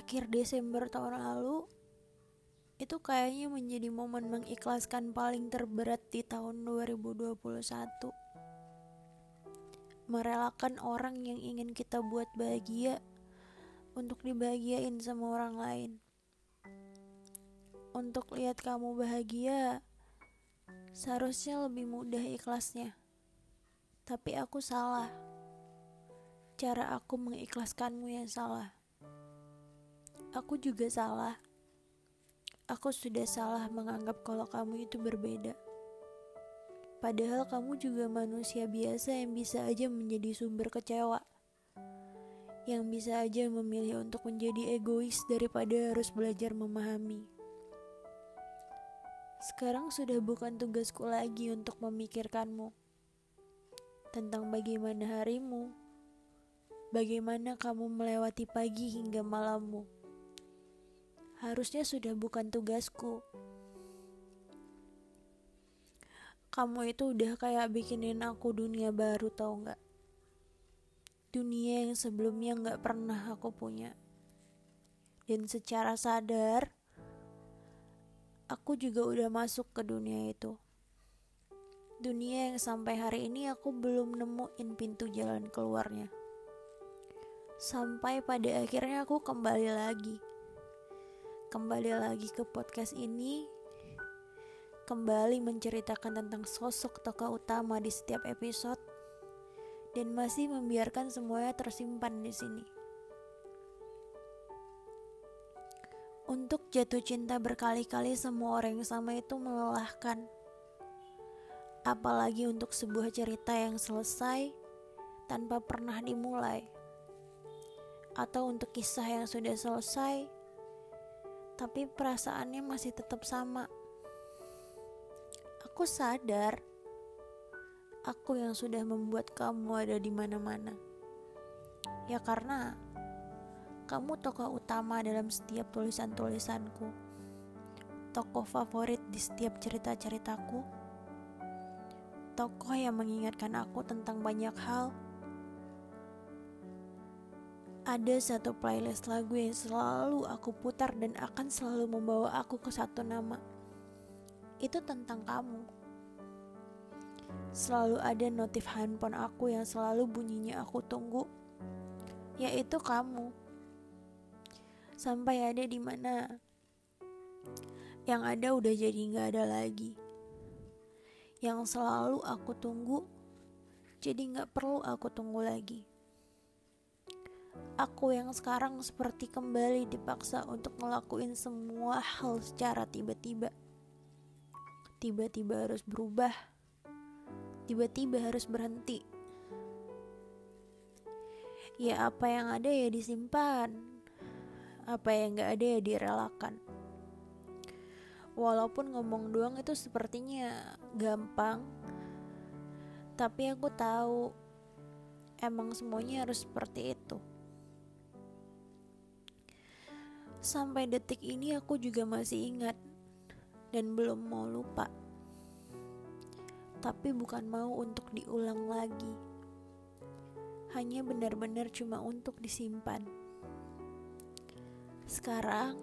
akhir Desember tahun lalu itu kayaknya menjadi momen mengikhlaskan paling terberat di tahun 2021. Merelakan orang yang ingin kita buat bahagia untuk dibahagiain sama orang lain. Untuk lihat kamu bahagia, seharusnya lebih mudah ikhlasnya. Tapi aku salah. Cara aku mengikhlaskanmu yang salah. Aku juga salah Aku sudah salah menganggap kalau kamu itu berbeda. Padahal kamu juga manusia biasa yang bisa aja menjadi sumber kecewa. Yang bisa aja memilih untuk menjadi egois daripada harus belajar memahami. Sekarang sudah bukan tugasku lagi untuk memikirkanmu tentang bagaimana harimu, bagaimana kamu melewati pagi hingga malammu harusnya sudah bukan tugasku. Kamu itu udah kayak bikinin aku dunia baru tau gak? Dunia yang sebelumnya gak pernah aku punya. Dan secara sadar, aku juga udah masuk ke dunia itu. Dunia yang sampai hari ini aku belum nemuin pintu jalan keluarnya. Sampai pada akhirnya aku kembali lagi kembali lagi ke podcast ini kembali menceritakan tentang sosok tokoh utama di setiap episode dan masih membiarkan semuanya tersimpan di sini. Untuk jatuh cinta berkali-kali semua orang yang sama itu melelahkan. Apalagi untuk sebuah cerita yang selesai tanpa pernah dimulai. Atau untuk kisah yang sudah selesai tapi perasaannya masih tetap sama. Aku sadar, aku yang sudah membuat kamu ada di mana-mana. Ya karena kamu tokoh utama dalam setiap tulisan-tulisanku. Tokoh favorit di setiap cerita-ceritaku. Tokoh yang mengingatkan aku tentang banyak hal ada satu playlist lagu yang selalu aku putar dan akan selalu membawa aku ke satu nama. Itu tentang kamu. Selalu ada notif handphone aku yang selalu bunyinya aku tunggu, yaitu kamu. Sampai ada di mana yang ada udah jadi nggak ada lagi. Yang selalu aku tunggu, jadi nggak perlu aku tunggu lagi. Aku yang sekarang seperti kembali dipaksa untuk ngelakuin semua hal secara tiba-tiba. Tiba-tiba harus berubah. Tiba-tiba harus berhenti. Ya apa yang ada ya disimpan. Apa yang gak ada ya direlakan. Walaupun ngomong doang itu sepertinya gampang. Tapi aku tahu emang semuanya harus seperti itu. Sampai detik ini aku juga masih ingat dan belum mau lupa. Tapi bukan mau untuk diulang lagi. Hanya benar-benar cuma untuk disimpan. Sekarang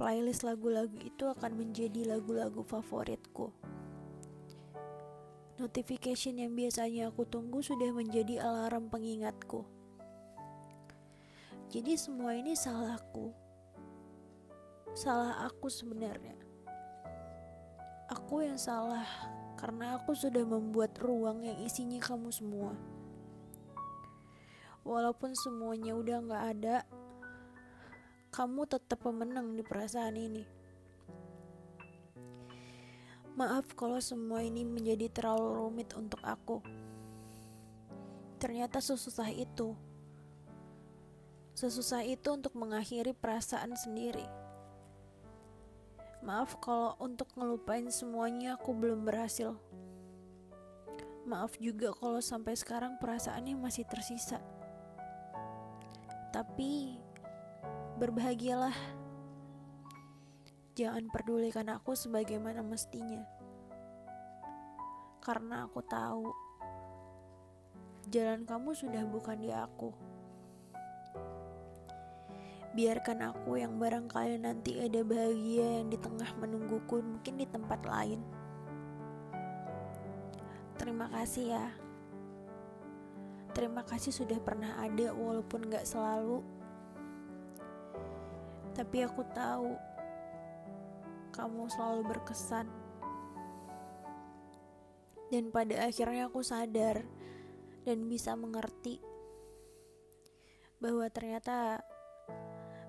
playlist lagu-lagu itu akan menjadi lagu-lagu favoritku. Notification yang biasanya aku tunggu sudah menjadi alarm pengingatku. Jadi semua ini salahku. Salah aku sebenarnya. Aku yang salah karena aku sudah membuat ruang yang isinya kamu semua. Walaupun semuanya udah gak ada, kamu tetap pemenang di perasaan ini. Maaf kalau semua ini menjadi terlalu rumit untuk aku. Ternyata sesusah itu Sesusah itu untuk mengakhiri perasaan sendiri. Maaf kalau untuk ngelupain semuanya aku belum berhasil. Maaf juga kalau sampai sekarang perasaannya masih tersisa. Tapi berbahagialah. Jangan pedulikan aku sebagaimana mestinya. Karena aku tahu jalan kamu sudah bukan di aku. Biarkan aku yang barangkali nanti ada bahagia yang di tengah menungguku mungkin di tempat lain. Terima kasih ya. Terima kasih sudah pernah ada walaupun gak selalu. Tapi aku tahu kamu selalu berkesan. Dan pada akhirnya aku sadar dan bisa mengerti bahwa ternyata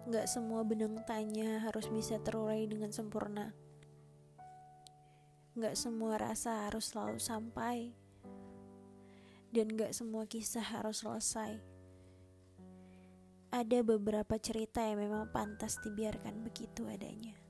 Gak semua benang tanya harus bisa terurai dengan sempurna. Gak semua rasa harus selalu sampai. Dan gak semua kisah harus selesai. Ada beberapa cerita yang memang pantas dibiarkan begitu adanya.